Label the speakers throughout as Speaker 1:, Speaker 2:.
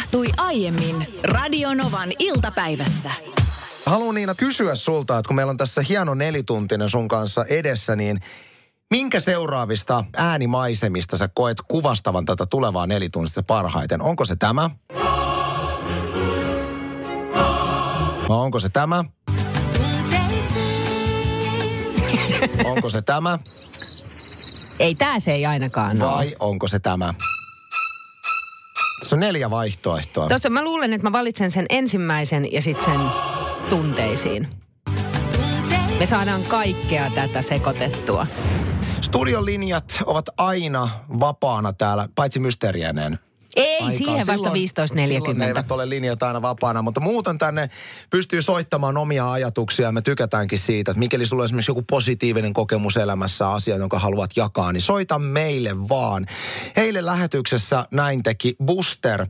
Speaker 1: tapahtui aiemmin Radionovan iltapäivässä.
Speaker 2: Haluan Niina kysyä sulta, että kun meillä on tässä hieno nelituntinen sun kanssa edessä, niin minkä seuraavista äänimaisemista sä koet kuvastavan tätä tulevaa nelituntista parhaiten? Onko se tämä? Vai onko se tämä? Onko se tämä?
Speaker 3: Ei tää se ei ainakaan ole.
Speaker 2: Vai onko se tämä? Tässä on neljä vaihtoehtoa.
Speaker 3: Tuossa mä luulen, että mä valitsen sen ensimmäisen ja sitten sen tunteisiin. Me saadaan kaikkea tätä sekoitettua.
Speaker 2: Studion linjat ovat aina vapaana täällä, paitsi mysteeriäneen.
Speaker 3: Ei,
Speaker 2: aikaan.
Speaker 3: siihen vasta
Speaker 2: Silloin- Silloin ne
Speaker 3: 15.40.
Speaker 2: eivät ole linjat aina vapaana, mutta muuten tänne pystyy soittamaan omia ajatuksia. Me tykätäänkin siitä, että mikäli sulla on esimerkiksi joku positiivinen kokemus elämässä, asia, jonka haluat jakaa, niin soita meille vaan. Heille lähetyksessä näin teki Buster.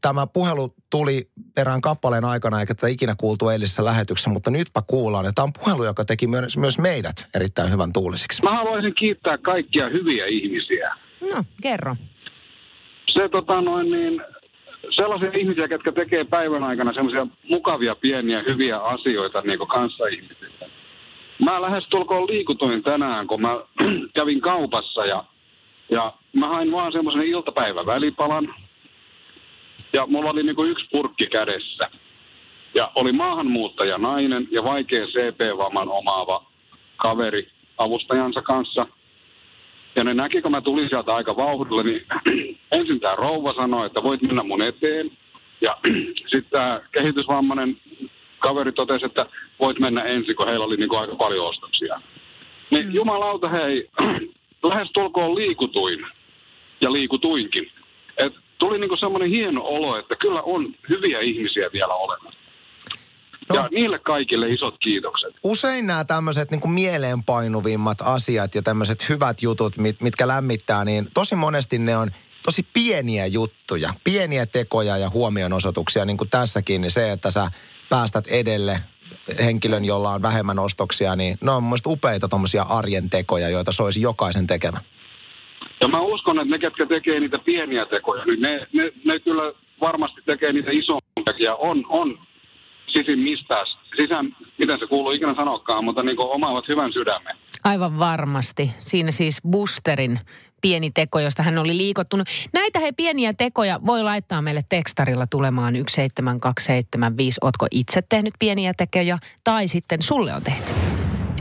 Speaker 2: Tämä puhelu tuli erään kappaleen aikana, eikä tätä ikinä kuultu eilisessä lähetyksessä, mutta nytpä kuullaan. Tämä on puhelu, joka teki myös, myös meidät erittäin hyvän tuulisiksi.
Speaker 4: Mä haluaisin kiittää kaikkia hyviä ihmisiä.
Speaker 3: No, kerro.
Speaker 4: Se tota noin niin, sellaisia ihmisiä, jotka tekee päivän aikana semmoisia mukavia, pieniä, hyviä asioita niin kuin kanssaihmisille. Mä lähestulkoon liikutuin tänään, kun mä kävin kaupassa ja, ja mä hain vaan semmoisen iltapäivän välipalan. Ja mulla oli niin yksi purkki kädessä. Ja oli maahanmuuttaja nainen ja vaikea CP-vamman omaava kaveri avustajansa kanssa – ja ne näki, kun mä tulin sieltä aika vauhdilla, niin ensin tämä rouva sanoi, että voit mennä mun eteen. Ja sitten tämä kehitysvammainen kaveri totesi, että voit mennä ensin, kun heillä oli niin kuin aika paljon ostoksia. Niin mm. jumalauta hei, lähes tulkoon liikutuin. Ja liikutuinkin. Et tuli niin kuin semmoinen hieno olo, että kyllä on hyviä ihmisiä vielä olemassa.
Speaker 2: No.
Speaker 4: Ja niille kaikille isot kiitokset.
Speaker 2: usein nämä tämmöiset niin mieleenpainuvimmat asiat ja tämmöiset hyvät jutut, mit, mitkä lämmittää, niin tosi monesti ne on tosi pieniä juttuja, pieniä tekoja ja huomionosoituksia, niin kuin tässäkin, niin se, että sä päästät edelle henkilön, jolla on vähemmän ostoksia, niin ne on mun upeita tommosia arjen tekoja, joita soisi jokaisen tekemään.
Speaker 4: Ja mä uskon, että ne, ketkä tekee niitä pieniä tekoja, niin ne, ne, ne kyllä varmasti tekee niitä isompiakin ja on, on sisin mistään, sisään, miten se kuuluu ikinä sanokaan, mutta niin kuin omaavat hyvän sydämen.
Speaker 3: Aivan varmasti. Siinä siis Busterin pieni teko, josta hän oli liikottunut. Näitä he pieniä tekoja voi laittaa meille tekstarilla tulemaan 17275. Ootko itse tehnyt pieniä tekoja tai sitten sulle on tehty?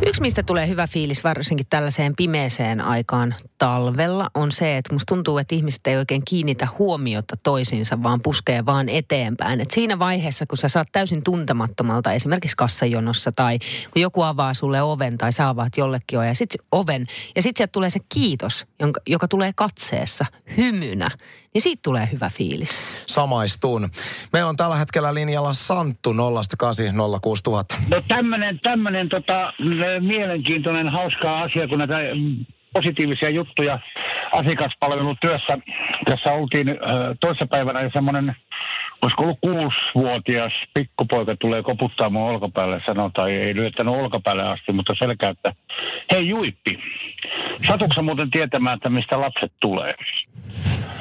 Speaker 3: Yksi, mistä tulee hyvä fiilis varsinkin tällaiseen pimeeseen aikaan talvella, on se, että musta tuntuu, että ihmiset ei oikein kiinnitä huomiota toisiinsa, vaan puskee vaan eteenpäin. Et siinä vaiheessa, kun sä saat täysin tuntemattomalta esimerkiksi kassajonossa tai kun joku avaa sulle oven tai sä avaat jollekin oven ja sit, oven, ja sitten sieltä tulee se kiitos, jonka, joka tulee katseessa hymynä, niin siitä tulee hyvä fiilis.
Speaker 2: Samaistun. Meillä on tällä hetkellä linjalla Santtu 0806000.
Speaker 5: No tämmönen, tämmönen tota, mielenkiintoinen, hauska asia, kun näitä positiivisia juttuja asiakaspalvelutyössä. Tässä oltiin toissapäivänä ja semmoinen, olisiko ollut kuusivuotias pikkupoika tulee koputtaa mun olkapäälle, sanoo, tai ei lyöttänyt olkapäälle asti, mutta selkää, että hei Juippi, satutko muuten tietämään, että mistä lapset tulee?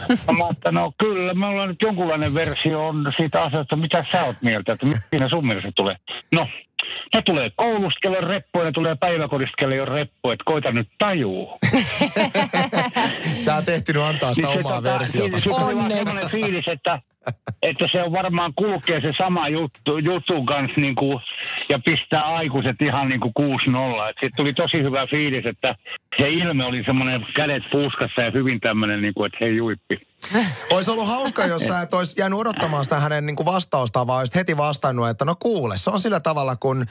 Speaker 5: No, mä että no kyllä, me ollaan nyt jonkunlainen versio on siitä asiasta, mitä sä oot mieltä, että mitä sun mielestä tulee. No, ne tulee koulusta, kello on reppu, ja ne tulee päiväkodista, kello ole reppu, että koita nyt tajuu.
Speaker 2: Sä oot ehtinyt antaa sitä
Speaker 5: Niin se
Speaker 2: omaa
Speaker 5: tota,
Speaker 2: versiota.
Speaker 5: siinä- siinä oli vaan
Speaker 3: Onneksi.
Speaker 5: semmoinen fiilis, että, että se on varmaan kulkee se sama juttu, jutun kanssa niin kuin, ja pistää aikuiset ihan niin kuin 6-0. Sitten tuli tosi hyvä fiilis, että se ilme oli semmoinen kädet puuskassa ja hyvin tämmöinen, niin kuin, että hei juippi.
Speaker 2: Olisi ollut hauska, jos sä et olisi jäänyt odottamaan sitä hänen niin kuin vastausta, vaan olisit heti vastannut, että no kuule, se on sillä tavalla, kun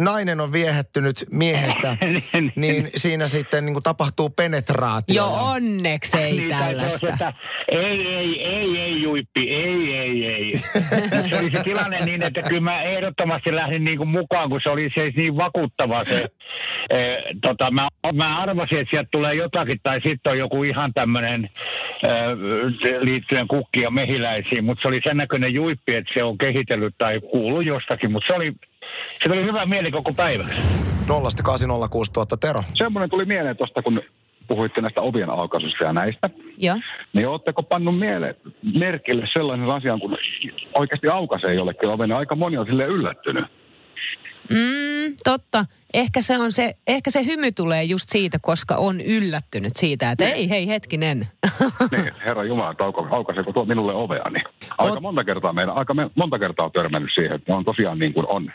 Speaker 2: nainen on viehettynyt miehestä, niin siinä sitten niin kuin tapahtuu penetraatio.
Speaker 3: Joo, onneksi ei
Speaker 5: Niin,
Speaker 3: tällaista.
Speaker 5: että ei, ei, ei, ei, juippi, ei, ei, ei. se oli se tilanne niin, että kyllä mä ehdottomasti lähdin niin kuin mukaan, kun se oli se niin vakuuttava se. E, tota, mä, mä arvasin, että sieltä tulee jotakin, tai sitten on joku ihan tämmöinen e, liittyen kukki ja mehiläisiin, mutta se oli sen näköinen juippi, että se on kehitellyt tai kuullut jostakin, mutta se oli, se oli hyvä mieli koko päiväksi.
Speaker 2: 0806000 Tero.
Speaker 6: semmoinen tuli mieleen tuosta, kun
Speaker 4: puhuitte näistä ovien aukaisusta ja näistä,
Speaker 3: Joo.
Speaker 4: niin ootteko pannut miele, merkille sellaisen asian, kun oikeasti aukaisee jollekin oven, niin aika moni on sille yllättynyt.
Speaker 3: Mm, totta. Ehkä se, on se, ehkä se hymy tulee just siitä, koska on yllättynyt siitä, että ei, hei hetkinen.
Speaker 4: Niin, herra Jumala, että auka- aukaiseeko tuo minulle ovea, niin aika
Speaker 2: Oot-
Speaker 4: monta kertaa meidän, aika me, monta kertaa on törmännyt siihen, että ne on tosiaan niin kuin on,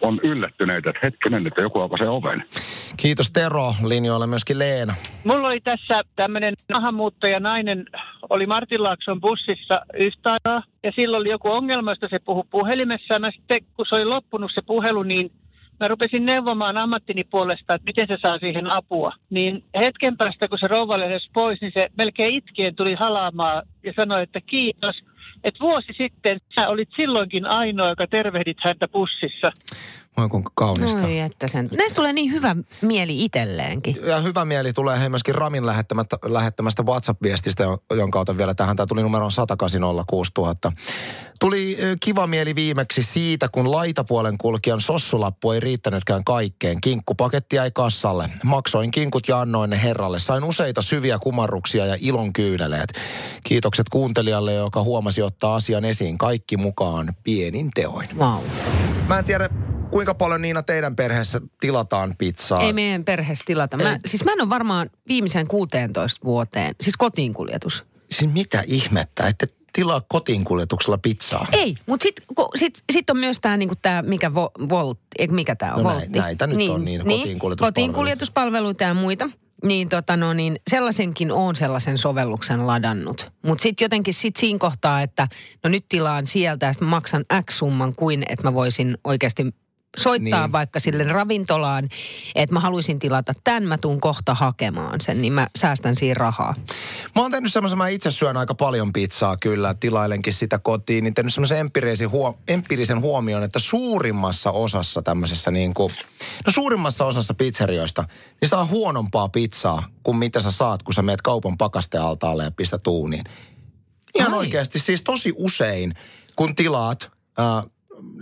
Speaker 4: on yllättyneitä, että hetkinen, että joku aukaisee oven.
Speaker 2: Kiitos Tero, linjoilla myöskin Leena.
Speaker 6: Mulla oli tässä tämmöinen maahanmuuttaja nainen, oli Martinlaakson bussissa yhtä aikaa, ja silloin oli joku ongelma, josta se puhui puhelimessa. Mä sitten, kun se oli loppunut se puhelu, niin mä rupesin neuvomaan ammattini puolesta, että miten se saa siihen apua. Niin hetken päästä, kun se rouva lähes pois, niin se melkein itkien tuli halaamaan ja sanoi, että kiitos. Että vuosi sitten sä olit silloinkin ainoa, joka tervehdit häntä bussissa.
Speaker 2: Voi kuinka kaunista.
Speaker 3: Oi, että sen. Näistä tulee niin hyvä mieli itselleenkin.
Speaker 2: Ja hyvä mieli tulee hei myöskin Ramin lähettämästä, lähettämästä WhatsApp-viestistä, jo- jonka otan vielä tähän. Tämä tuli numeroon 1806000. Tuli kiva mieli viimeksi siitä, kun laitapuolen kulkijan sossulappu ei riittänytkään kaikkeen. Kinkkupaketti jäi kassalle. Maksoin kinkut ja annoin ne herralle. Sain useita syviä kumarruksia ja ilon kyyneleet. Kiitokset kuuntelijalle, joka huomasi ottaa asian esiin. Kaikki mukaan pienin teoin.
Speaker 3: Wow.
Speaker 2: Mä en tiedä, kuinka paljon Niina teidän perheessä tilataan pizzaa.
Speaker 3: Ei meidän perheessä tilata. Mä, siis mä en ole varmaan viimeiseen 16 vuoteen, siis kotiin kuljetus.
Speaker 2: Siis mitä ihmettä, että tilaa kotiin kuljetuksella pizzaa?
Speaker 3: Ei, mutta sitten sit, sit on myös tämä, niinku tää, mikä vo, Volt, eikö mikä tämä on,
Speaker 2: No näin-
Speaker 3: Voltti.
Speaker 2: näitä nyt on niin, kotiinkuljetuspalveluita.
Speaker 3: kotiinkuljetuspalveluita ja muita. Niin tota no niin, sellaisenkin on sellaisen sovelluksen ladannut. Mutta sitten jotenkin sit siinä kohtaa, että no nyt tilaan sieltä ja sitten maksan X summan kuin, että mä voisin oikeasti soittaa
Speaker 2: Niin.
Speaker 3: vaikka sille ravintolaan, että mä haluaisin tilata tämän, mä tuun kohta hakemaan sen, niin mä säästän siinä rahaa.
Speaker 2: Mä oon tehnyt semmoisen, mä itse syön aika paljon pizzaa kyllä, tilailenkin sitä kotiin, niin tehnyt semmoisen empiirisen, huo, empiirisen huomioon, että suurimmassa osassa tämmöisessä niin kuin, no suurimmassa osassa pizzerioista, niin saa huonompaa pizzaa kuin mitä sä saat, kun sä meet kaupan pakastealtaalle ja pistät uuniin. Ihan
Speaker 3: Ai.
Speaker 2: oikeasti, siis tosi usein, kun tilaat äh,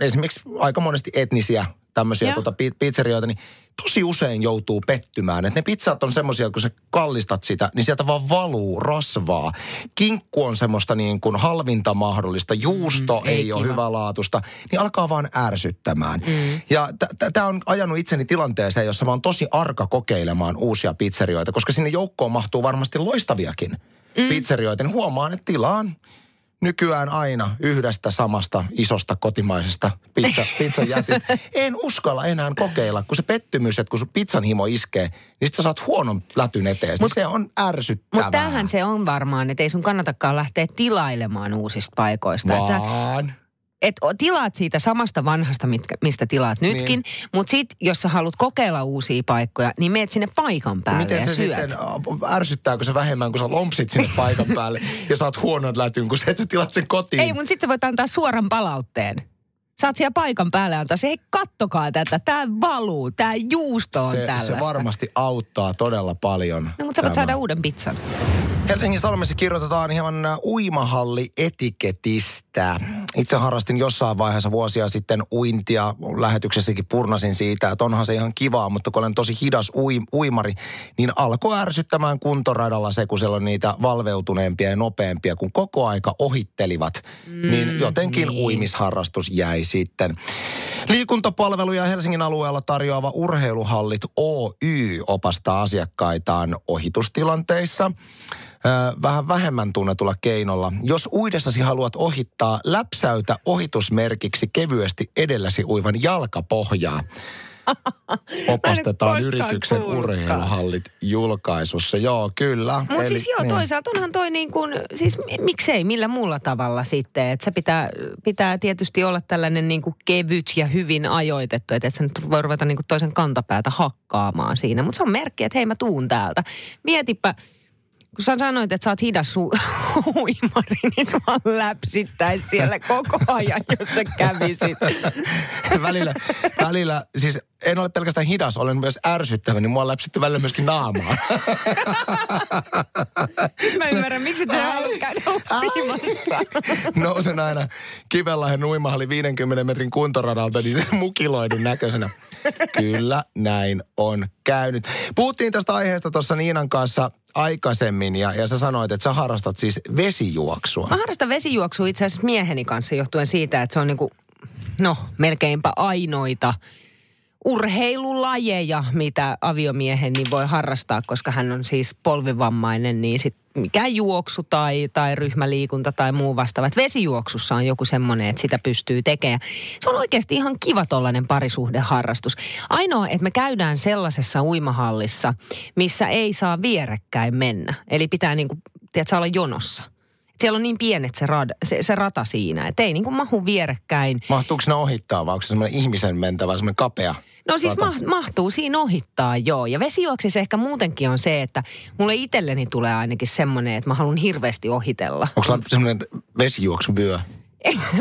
Speaker 2: esimerkiksi aika monesti etnisiä tämmöisiä
Speaker 3: Joo.
Speaker 2: tuota, pi- pizzerioita, niin tosi usein joutuu pettymään. Että ne pizzat on semmoisia, kun sä kallistat sitä, niin sieltä vaan valuu rasvaa. Kinkku on semmoista niin kuin halvinta mahdollista, juusto mm,
Speaker 3: ei
Speaker 2: ei, ole
Speaker 3: kiva.
Speaker 2: hyvälaatusta, niin alkaa vaan ärsyttämään. Mm. Ja tämä on ajanut itseni tilanteeseen, jossa mä oon tosi arka kokeilemaan uusia pizzerioita, koska sinne joukkoon mahtuu varmasti loistaviakin mm. pizzerioita, niin huomaan, että tilaan nykyään aina yhdestä samasta isosta kotimaisesta pizza, pizzan jätistä. En uskalla enää kokeilla, kun se pettymys, että kun sun pizzan himo iskee, niin sit sä saat huonon lätyn eteen. Mut, se on ärsyttävää.
Speaker 3: Mutta tämähän se on varmaan, että ei sun kannatakaan lähteä tilailemaan uusista paikoista. Et sä,
Speaker 2: Vaan.
Speaker 3: et o- tilaat siitä samasta vanhasta, mitkä, mistä tilaat nytkin, niin. mutta sitten jos sä haluat kokeilla uusia paikkoja, niin meet sinne paikan päälle
Speaker 2: Miten
Speaker 3: ja
Speaker 2: se
Speaker 3: syöt.
Speaker 2: sitten, ärsyttääkö se vähemmän, kun sä lompsit sinne paikan päälle ja saat huonon lätyn, kun sä et sä tilat sen kotiin?
Speaker 3: Ei, mutta sitten sä voit antaa suoran palautteen. Saat siellä paikan päälle antaa se, hei kattokaa tätä, tää valuu, tää juusto on
Speaker 2: se,
Speaker 3: tällaista.
Speaker 2: se varmasti auttaa todella paljon.
Speaker 3: No, mutta sä voit saada uuden pizzan.
Speaker 2: Helsingin Sanomissa kirjoitetaan hieman uimahalli-etiketistä. Itse harrastin jossain vaiheessa vuosia sitten uintia. Lähetyksessäkin purnasin siitä, että onhan se ihan kivaa, mutta kun olen tosi hidas ui, uimari, niin alkoi ärsyttämään kuntoradalla se, kun siellä on niitä valveutuneempia ja nopeampia, kun koko aika ohittelivat. Mm, niin jotenkin
Speaker 3: niin.
Speaker 2: uimisharrastus jäi sitten. Liikuntapalveluja Helsingin alueella tarjoava Urheiluhallit Oy opastaa asiakkaitaan ohitustilanteissa vähän vähemmän tunnetulla keinolla. Jos uidessasi haluat ohittaa, läpsäytä ohitusmerkiksi kevyesti edelläsi uivan jalkapohjaa. Opastetaan yrityksen urheiluhallit julkaisussa. Joo, kyllä.
Speaker 3: Mutta siis joo,
Speaker 2: niin.
Speaker 3: toisaalta onhan toi niin kuin, siis mi- miksei, millä muulla tavalla sitten. Että se pitää, pitää tietysti olla tällainen niin kuin kevyt ja hyvin ajoitettu, että et sä nyt voi ruveta niin kuin toisen kantapäätä hakkaamaan siinä. Mutta se on merkki, että hei mä tuun täältä. Mietipä, kun sä sanoit, että sä oot hidas su- uimari, niin sua läpsittäisi siellä koko ajan, jos sä kävisit.
Speaker 2: välillä, välillä, siis en ole pelkästään hidas, olen myös ärsyttävä, niin mua läpsitty välillä myöskin naamaa.
Speaker 3: Mä ymmärrän, miksi sä haluat käydä uimassa.
Speaker 2: Nousen aina Kivenlahden uimahalli 50 metrin kuntoradalta, niin se mukiloidun näköisenä. Kyllä, näin on käynyt. Puhuttiin tästä aiheesta tuossa Niinan kanssa aikaisemmin ja, ja sä sanoit, että sä harrastat siis vesijuoksua.
Speaker 3: Mä harrastan vesijuoksua itse asiassa mieheni kanssa johtuen siitä, että se on niinku, no melkeinpä ainoita urheilulajeja, mitä aviomiehen niin voi harrastaa, koska hän on siis polvivammainen, niin sit mikä juoksu tai, tai ryhmäliikunta tai muu vastaava. Et vesijuoksussa on joku semmoinen, että sitä pystyy tekemään. Se on oikeasti ihan kiva tollainen parisuhdeharrastus. Ainoa, että me käydään sellaisessa uimahallissa, missä ei saa vierekkäin mennä. Eli pitää niinku, tiedätkö, olla jonossa. Siellä on niin pienet se, rad, se, se rata siinä, että ei niinku mahu vierekkäin.
Speaker 2: Mahtuuko ne ohittaa vai onko se semmoinen ihmisen mentävä, semmoinen kapea?
Speaker 3: No siis ma- mahtuu siinä ohittaa, joo. Ja vesijuoksissa ehkä muutenkin on se, että mulle itselleni tulee ainakin semmoinen, että mä haluan hirveästi ohitella.
Speaker 2: Onko sulla semmoinen vesijuoksuvyö?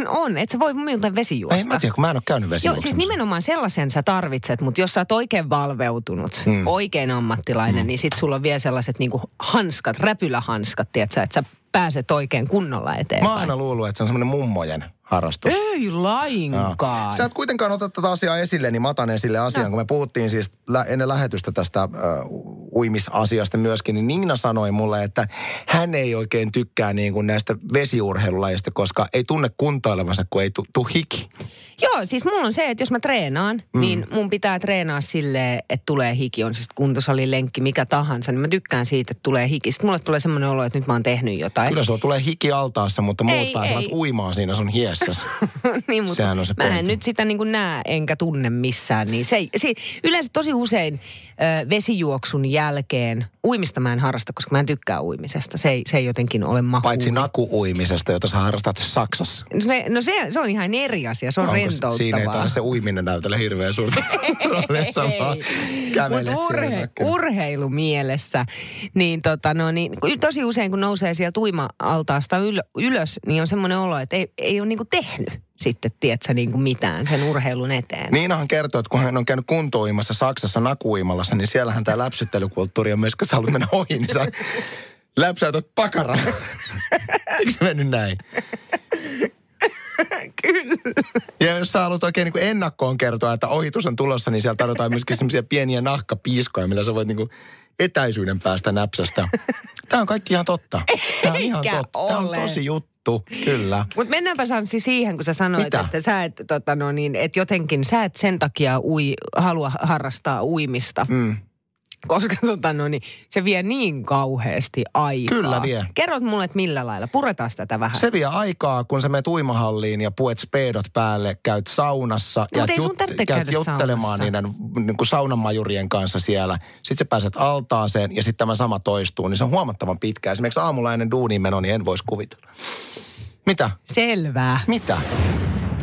Speaker 3: on, että sä voi muuten vesijuosta.
Speaker 2: Ei mä tiedä, kun mä en ole käynyt
Speaker 3: Joo,
Speaker 2: vesijuoksemassa.
Speaker 3: siis nimenomaan sellaisen sä tarvitset, mutta jos sä oot oikein valveutunut, mm. oikein ammattilainen, mm. niin sit sulla on vielä sellaiset niinku hanskat, räpylähanskat, tiedätkö, että sä pääset oikein kunnolla eteenpäin.
Speaker 2: Mä oon aina luullut, että se on semmoinen mummojen harrastus.
Speaker 3: Ei lainkaan.
Speaker 2: Sä et kuitenkaan ota tätä asiaa esille, niin mä otan esille asian.
Speaker 3: No.
Speaker 2: Kun me puhuttiin siis ennen lähetystä tästä äh, uimisasiasta myöskin, niin Niina sanoi mulle, että hän ei oikein tykkää niin kuin näistä vesiurheilulajista, koska ei tunne kuntoilevansa, kun ei tu- tuu hiki.
Speaker 3: Joo, siis mulla on se, että jos mä treenaan, mm. niin mun pitää treenaa silleen, että tulee hiki, on siis kuntosali, lenkki, mikä tahansa. Niin mä tykkään siitä, että tulee hiki. Sitten mulle tulee semmoinen olo, että nyt mä oon tehnyt jotain.
Speaker 2: Kyllä sulla tulee hiki altaassa, mutta muut
Speaker 3: Ei,
Speaker 2: pääsevät
Speaker 3: ei.
Speaker 2: uimaan siinä sun hiessäs.
Speaker 3: niin, mutta
Speaker 2: Sehän on se
Speaker 3: mä en nyt sitä niin kuin näe enkä tunne missään. Niin se, se, yleensä tosi usein ö, vesijuoksun jälkeen, uimista mä en harrasta, koska mä en tykkää uimisesta. Se ei, se ei jotenkin ole mahu.
Speaker 2: Paitsi nakuuimisesta, jota sä harrastat Saksassa.
Speaker 3: Se, no se, se on ihan eri asia, se on
Speaker 2: Onko se-
Speaker 3: rentouttavaa.
Speaker 2: Siinä ei taida se uiminen näytellä hirveän suurta
Speaker 3: Mutta urhe, urheilumielessä, niin, tota, no, niin tosi usein kun nousee sieltä uima-altaasta yl, ylös, niin on semmoinen olo, että ei, ei ole niinku tehnyt sitten, tiedätkö, niinku mitään sen urheilun eteen.
Speaker 2: Niinahan kertoo, että kun hän on käynyt kuntouimassa Saksassa nakuimalassa, niin siellähän tämä läpsyttelykulttuuri on myös, kun sä haluat mennä ohi, niin sä läpsäytät pakaraa. Eikö se mennyt näin?
Speaker 3: Kyllä.
Speaker 2: Ja jos sä haluat oikein niin kuin ennakkoon kertoa, että ohitus on tulossa, niin siellä tarjotaan myöskin semmoisia pieniä nahkapiiskoja, millä sä voit niin kuin etäisyyden päästä näpsästä. Tämä on kaikki ihan totta. Tämä on ihan
Speaker 3: Eikä
Speaker 2: totta. Tämä on
Speaker 3: ole.
Speaker 2: tosi juttu, kyllä.
Speaker 3: Mutta mennäänpä Sanssi siihen, kun sä sanoit,
Speaker 2: Mitä?
Speaker 3: että sä et, tota, no niin, et jotenkin, sä et sen takia ui, halua harrastaa uimista.
Speaker 2: Mm.
Speaker 3: Koska tota, no niin, se vie niin kauheasti aikaa.
Speaker 2: Kyllä vie.
Speaker 3: Kerrot mulle, että millä lailla. Puretaan tätä vähän.
Speaker 2: Se vie aikaa, kun sä menet uimahalliin ja puet speedot päälle, käyt saunassa
Speaker 3: No,
Speaker 2: ja
Speaker 3: ei sun tarvitse
Speaker 2: käyt
Speaker 3: käydä
Speaker 2: juttelemaan
Speaker 3: saunassa.
Speaker 2: niiden niin kuin saunamajurien kanssa siellä. Sitten sä pääset altaaseen ja sitten tämä sama toistuu, niin se on huomattavan pitkä. Esimerkiksi aamulla ennen duuniin meno, niin en voisi kuvitella. Mitä?
Speaker 3: Selvää.
Speaker 2: Mitä?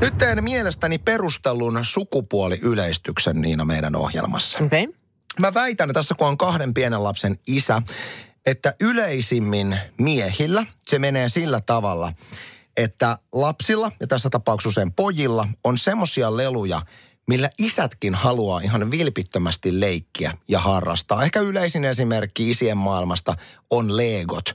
Speaker 2: Nyt teen mielestäni perustellun sukupuoliyleistyksen Niina meidän ohjelmassa.
Speaker 3: Okei. Okay.
Speaker 2: Mä väitän tässä, kun on kahden pienen lapsen isä, että yleisimmin miehillä se menee sillä tavalla, että lapsilla, ja tässä tapauksessa usein pojilla, on semmosia leluja, millä isätkin haluaa ihan vilpittömästi leikkiä ja harrastaa. Ehkä yleisin esimerkki isien maailmasta on legot,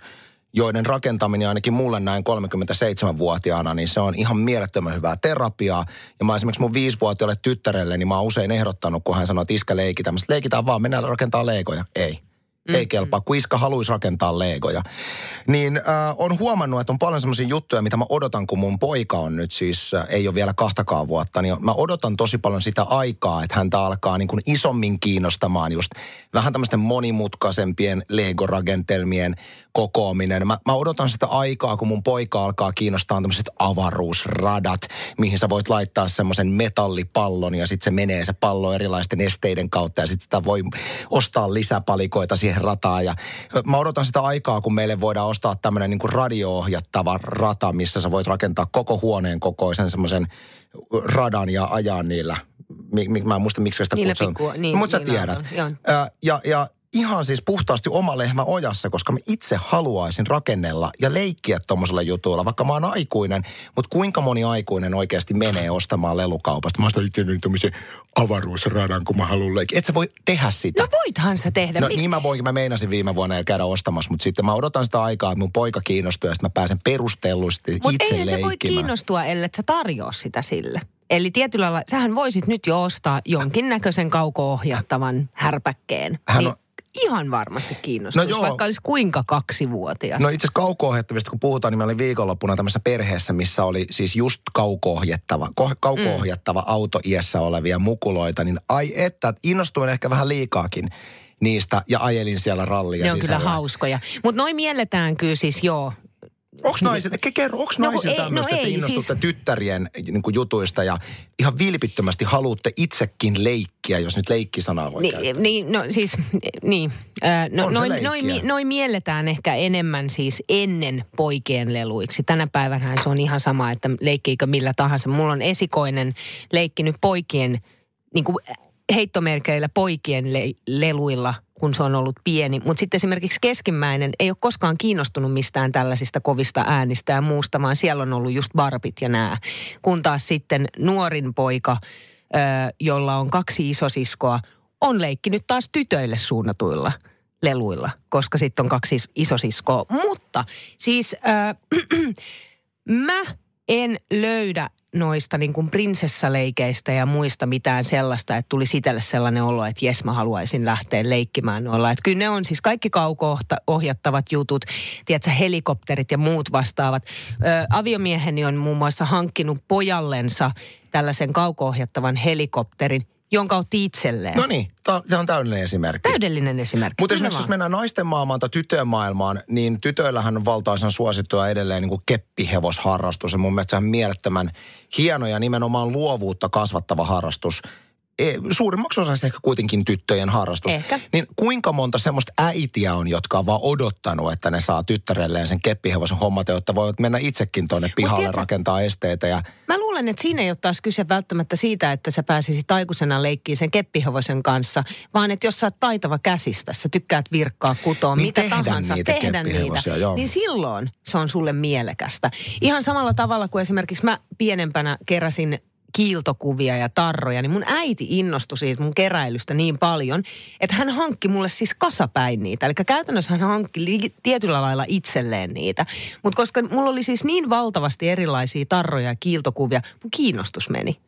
Speaker 2: joiden rakentaminen ainakin mulle näin 37-vuotiaana, niin se on ihan mielettömän hyvää terapiaa. Ja mä esimerkiksi mun viisivuotiaalle tyttärelle, niin mä oon usein ehdottanut, kun hän sanoo, että iskä. Mä sanoin, leikitään vaan, mennään rakentaa leikoja. Ei. Mm. Ei kelpaa, kun Iska haluaisi rakentaa legoja. Niin äh, on huomannut, että on paljon semmoisia juttuja, mitä mä odotan, kun mun poika on nyt siis, äh, ei ole vielä kahtakaan vuotta, niin mä odotan tosi paljon sitä aikaa, että häntä alkaa niin kuin isommin kiinnostamaan just vähän tämmöisten monimutkaisempien Lego-rakentelmien kokoaminen. Mä, mä odotan sitä aikaa, kun mun poika alkaa kiinnostaa tämmöiset avaruusradat, mihin sä voit laittaa semmoisen metallipallon ja sitten se menee se pallo erilaisten esteiden kautta ja sitten sitä voi ostaa lisäpalikoita siihen rataan. Ja mä odotan sitä aikaa, kun meille voidaan ostaa tämmöinen niin radio-ohjattava rata, missä sä voit rakentaa koko huoneen kokoisen semmoisen radan ja ajaa niillä. Mi, mi, mä en muista, miksi sitä kutsutaan.
Speaker 3: pikku- niin,
Speaker 2: Mutta sä
Speaker 3: niin
Speaker 2: tiedät.
Speaker 3: joo.
Speaker 2: Ja, ja ihan siis puhtaasti oma lehmä ojassa, koska mä itse haluaisin rakennella ja leikkiä tuommoisella jutuilla, vaikka mä oon aikuinen, mutta kuinka moni aikuinen oikeasti menee ostamaan lelukaupasta? Mä ostan itse tämmöisen avaruusradan, kun mä haluan leikkiä. Et sä voi tehdä sitä.
Speaker 3: No voithan sä tehdä.
Speaker 2: No
Speaker 3: Miks-
Speaker 2: niin mä voinkin, mä meinasin viime vuonna ja käydä ostamassa, mutta sitten mä odotan sitä aikaa, että mun poika kiinnostuu ja sitten mä pääsen perustellusti
Speaker 3: Mutta
Speaker 2: itse
Speaker 3: eihän se voi kiinnostua, ellei sä tarjoa sitä sille. Eli tietyllä lailla, sähän voisit nyt jo ostaa jonkinnäköisen kauko-ohjattavan härpäkkeen.
Speaker 2: Hän
Speaker 3: niin
Speaker 2: on-
Speaker 3: ihan varmasti kiinnostuisi,
Speaker 2: No joo.
Speaker 3: vaikka olisi kuinka kaksivuotias.
Speaker 2: No itse asiassa kauko-ohjattavista, kun puhutaan, niin mä olin viikonloppuna tämmöisessä perheessä, missä oli siis just kauko-ohjattava, ko- kauko-ohjattava
Speaker 3: Mm.
Speaker 2: auto iässä olevia mukuloita, niin ai että, innostuin ehkä vähän liikaakin niistä ja ajelin siellä rallia
Speaker 3: ne on kyllä
Speaker 2: sisällä.
Speaker 3: hauskoja. Mutta noin mielletään kyllä siis joo.
Speaker 2: Onko ke- kerro, onko
Speaker 3: No,
Speaker 2: naisilla
Speaker 3: no
Speaker 2: tämmöistä, että
Speaker 3: ei,
Speaker 2: innostutte
Speaker 3: siis-
Speaker 2: tyttärien niin kuin jutuista ja ihan vilpittömästi haluatte itsekin leikkiä, jos nyt leikkisanaa voi käyttää?
Speaker 3: Niin, niin, no siis, niin. No, noin, noin, noin mielletään ehkä enemmän siis ennen poikien leluiksi. Tänä päivänä se on ihan sama, että leikkiikö millä tahansa. Mulla on esikoinen leikkinyt poikien, niin kuin heittomerkeillä poikien le- leluilla, kun se on ollut pieni. Mutta sitten esimerkiksi keskimmäinen ei ole koskaan kiinnostunut mistään tällaisista kovista äänistä ja muusta, vaan siellä on ollut just barbit ja nää. Kun taas sitten nuorin poika, jolla on kaksi isosiskoa, on leikkinyt taas tytöille suunnatuilla leluilla, koska sitten on kaksi is- isosiskoa. Mutta siis äh, mä en löydä noista niin kuin prinsessaleikeistä ja muista mitään sellaista, että tuli itselle sellainen olo, että jes mä haluaisin lähteä leikkimään noilla. Että kyllä ne on siis kaikki kauko-ohjattavat jutut, tiedätkö, helikopterit ja muut vastaavat. Ö, aviomieheni on muun muassa hankkinut pojallensa tällaisen kauko-ohjattavan helikopterin, jonka otti itselleen.
Speaker 2: No niin, tämä on täydellinen esimerkki.
Speaker 3: Täydellinen esimerkki.
Speaker 2: Mutta esimerkiksi jos mennään naisten maailmaan tai tyttöjen maailmaan, niin tytöillähän on valtaisan suosittua edelleen niin kuin keppihevosharrastus. Ja mun mielestä se on mielettömän hieno ja nimenomaan luovuutta kasvattava harrastus. E, suurimmaksi osaksi ehkä kuitenkin tyttöjen harrastus.
Speaker 3: Ehkä.
Speaker 2: Niin kuinka monta semmoista äitiä on, jotka on vaan odottanut, että ne saa tyttärelleen sen keppihevosen hommat, jotta voivat mennä itsekin tuonne pihalle
Speaker 3: tiedätkö-
Speaker 2: rakentaa esteitä. Ja
Speaker 3: Mä luulen, että siinä ei ole taas kyse välttämättä siitä, että sä pääsisit aikuisena leikkiin sen keppihevosen kanssa, vaan että jos sä oot taitava käsistä, sä tykkäät virkkaa kutoa,
Speaker 2: Niin
Speaker 3: mitä
Speaker 2: tehdä
Speaker 3: tahansa,
Speaker 2: niitä
Speaker 3: tehdä niitä,
Speaker 2: joo.
Speaker 3: niin silloin se on sulle mielekästä. Ihan samalla tavalla kuin esimerkiksi mä pienempänä keräsin kiiltokuvia ja tarroja, niin mun äiti innostui siitä mun keräilystä niin paljon, että hän hankki mulle siis kasapäin niitä. Eli käytännössä hän hankki li- tietyllä lailla itselleen niitä. Mutta koska mulla oli siis niin valtavasti erilaisia tarroja ja kiiltokuvia, mun kiinnostus meni.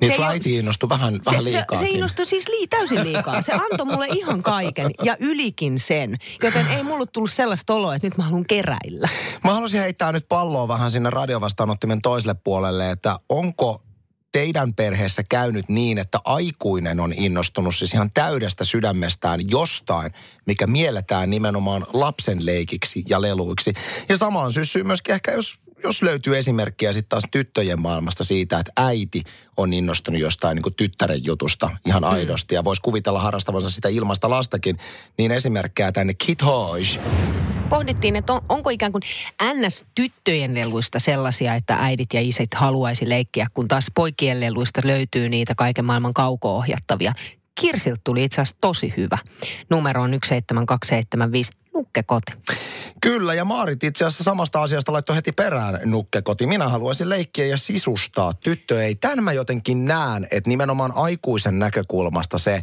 Speaker 2: niin
Speaker 3: Se
Speaker 2: äiti innostui vähän,
Speaker 3: Se,
Speaker 2: vähän
Speaker 3: se,
Speaker 2: liikaa.
Speaker 3: se innostui siis lii, täysin liikaa. Se antoi mulle ihan kaiken ja ylikin sen. Joten ei mulla tullut sellaista oloa, että nyt mä haluan keräillä.
Speaker 2: Mä haluaisin heittää nyt palloa vähän sinne radiovastaanottimen toiselle puolelle, että onko teidän perheessä käynyt niin, että aikuinen on innostunut siis ihan täydestä sydämestään jostain, mikä mielletään nimenomaan lapsen leikiksi ja leluiksi. Ja samaan syssyy myöskin ehkä, jos, jos löytyy esimerkkiä sitten taas tyttöjen maailmasta siitä, että äiti on innostunut jostain niin tyttären jutusta ihan aidosti ja voisi kuvitella harrastavansa sitä ilmasta lastakin, niin esimerkkejä tänne Kit Hodge.
Speaker 3: Pohdittiin, että on, onko ikään kuin NS-tyttöjen leluista sellaisia, että äidit ja isit haluaisi leikkiä, kun taas poikien leluista löytyy niitä kaiken maailman kauko-ohjattavia. Kirsiltä tuli itse asiassa tosi hyvä. Numero on 17275. Nukkekoti.
Speaker 2: Kyllä, ja Maarit itse asiassa samasta asiasta laittoi heti perään nukkekoti. Minä haluaisin leikkiä ja sisustaa. Tyttö ei. Tän mä jotenkin näen, että nimenomaan aikuisen näkökulmasta se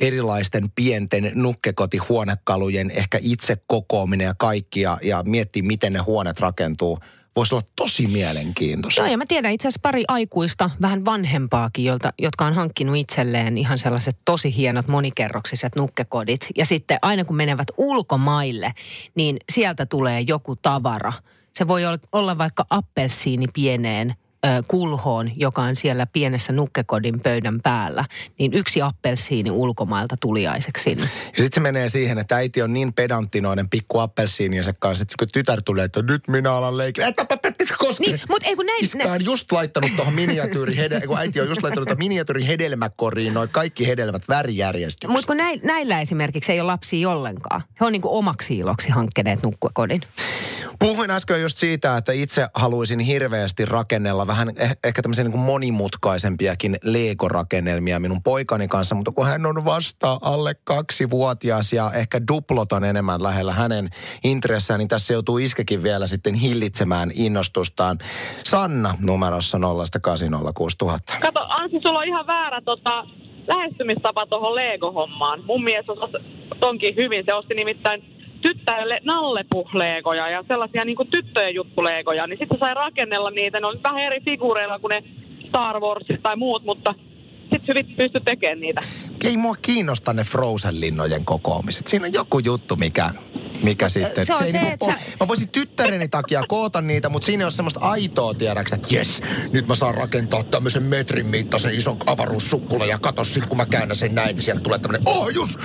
Speaker 2: erilaisten pienten nukkekotihuonekalujen ehkä itse kokoaminen ja kaikki ja, ja miettiä, miten ne huoneet rakentuu, voisi olla tosi mielenkiintoista.
Speaker 3: Joo, ja mä tiedän itse asiassa pari aikuista, vähän vanhempaakin, jolta, jotka on hankkinut itselleen ihan sellaiset tosi hienot monikerroksiset nukkekodit. Ja sitten aina kun menevät ulkomaille, niin sieltä tulee joku tavara. Se voi olla, vaikka appelsiini pieneen kulhoon, joka on siellä pienessä nukkekodin pöydän päällä, niin yksi appelsiini ulkomailta tuliaiseksi sinne.
Speaker 2: Ja sitten se menee siihen, että äiti on niin pedanttinoinen pikku appelsiiniensa kanssa, että kun tytär tulee, että nyt minä alan leikkiä. Et, et, et, et, koske.
Speaker 3: Niin, mut ei kun näin-
Speaker 2: Iskä on just laittanut tuohon miniatyyri, kun äiti on just laittanut tuohon miniatyyri hedelmäkoriin noin kaikki hedelmät värijärjestyksessä.
Speaker 3: Mutta kun näin, näillä esimerkiksi ei ole lapsia ollenkaan. He on niin kuin omaksi iloksi hankkineet nukkekodin.
Speaker 2: Puhuin äsken just siitä, että itse haluaisin hirveästi rakennella vähän eh- ehkä tämmöisiä niin monimutkaisempiakin Lego-rakennelmia minun poikani kanssa, mutta kun hän on vasta alle kaksi-vuotias ja ehkä duploton enemmän lähellä hänen intressään, niin tässä joutuu iskekin vielä sitten hillitsemään innostustaan. Sanna numerossa 0806000.
Speaker 7: Kato, Ansi, sulla on ihan väärä tota, lähestymistapa tuohon Lego-hommaan. Mun mies osasi tonkin hyvin. Se osti nimittäin tyttärelle nallepuhleegoja ja sellaisia niin kuin tyttöjen juttuleegoja, niin sitten sai rakennella niitä. Ne on vähän eri figuureilla kuin ne Star Warsit tai muut, mutta sitten hyvin pysty tekemään niitä.
Speaker 2: Ei mua kiinnosta ne Frozen-linnojen kokoamiset. Siinä on joku juttu, mikä, mikä sitten...
Speaker 3: se on
Speaker 2: ei
Speaker 3: se,
Speaker 2: niinku
Speaker 3: sä-
Speaker 2: Mä voisin tyttäreni takia koota niitä, mutta siinä ei ole semmoista aitoa tiedäksä, että jes, nyt mä saan rakentaa tämmöisen metrin mittaisen ison avaruussukkulan ja kato sit kun mä käännän sen näin, niin sieltä tulee tämmönen ohjus!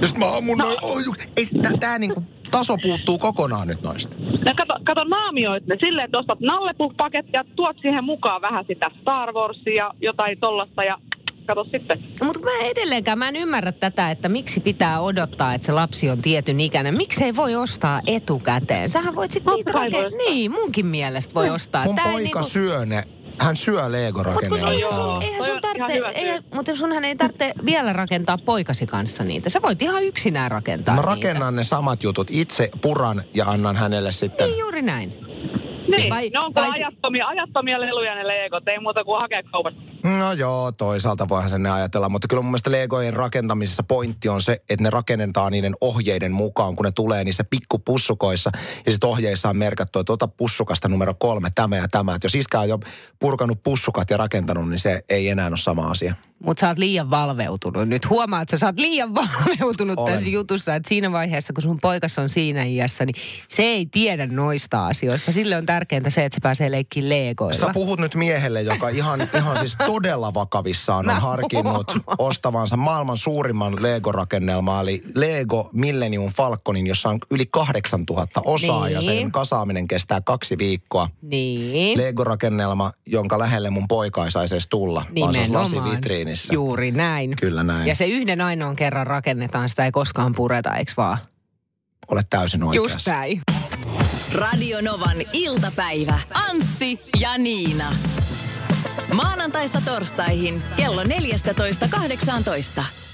Speaker 2: Ja sit mä ammun noin ohjus. Ei, tää, tää niinku taso puuttuu kokonaan nyt noista.
Speaker 7: No kato, kato naamioit ne silleen, että ostat nallepuhpakettia, tuot siihen mukaan vähän sitä Star Warsia ja jotain tollasta ja kato sitten.
Speaker 3: No, mutta mä edelleenkään, mä en ymmärrä tätä, että miksi pitää odottaa, että se lapsi on tietyn ikäinen. Miksi ei voi ostaa etukäteen? Sähän voit sitten niitä rakentaa. Niin, munkin mielestä voi ostaa.
Speaker 2: Mun
Speaker 3: Tää
Speaker 2: poika
Speaker 3: niinku-
Speaker 2: syö ne. Hän syö
Speaker 3: Mut kun
Speaker 2: Lego-rakennelmia.
Speaker 7: Joo,
Speaker 3: sun, eihän sun tarvitse, mutta sunhan ei tarvitse vielä rakentaa poikasi kanssa niitä. Sä voit ihan yksinään rakentaa
Speaker 2: Mä
Speaker 3: niitä.
Speaker 2: rakennan ne samat jutut. Itse puran ja annan hänelle sitten
Speaker 3: Niin juuri näin.
Speaker 7: Niin,
Speaker 3: Vai-
Speaker 7: ne on kyllä
Speaker 3: vai
Speaker 7: ajattomia, ajattomia leluja ne leegot, ei muuta kuin hakea kaupasta.
Speaker 2: No joo, toisaalta voihan sen ajatella, mutta kyllä mun mielestä Legojen rakentamisessa pointti on se, että ne rakennetaan niiden ohjeiden mukaan, kun ne tulee niissä pikkupussukoissa ja sitten ohjeissa on merkattu, että ota pussukasta numero kolme, tämä ja tämä. Että jos iskä on jo purkanut pussukat ja rakentanut, niin se ei enää ole sama asia.
Speaker 3: Mutta sä oot liian valveutunut. Nyt huomaat, että sä oot liian valveutunut
Speaker 2: Olen.
Speaker 3: tässä jutussa. Että siinä vaiheessa, kun sun poikas on siinä iässä, niin se ei tiedä noista asioista. Sille on tärkeintä se, että se pääsee leikkiin leegoilla.
Speaker 2: Sä puhut nyt miehelle, joka ihan, ihan siis todella vakavissaan on harkinnut ostavansa maailman suurimman Lego-rakennelmaa, eli Lego Millennium Falconin, jossa on yli 8000 osaa ja sen
Speaker 3: Niin.
Speaker 2: kasaaminen kestää kaksi viikkoa.
Speaker 3: Niin.
Speaker 2: Lego-rakennelma, jonka lähelle mun poika ei saisi edes tulla, vaan se olisi lasivitriinissä.
Speaker 3: Juuri näin.
Speaker 2: Kyllä näin.
Speaker 3: Ja se yhden ainoan kerran rakennetaan, sitä ei koskaan pureta, eikö vaan?
Speaker 2: Olet täysin oikeassa.
Speaker 3: Just näin.
Speaker 1: Radio Novan iltapäivä. Anssi ja Niina. Maanantaista torstaihin kello 14.18.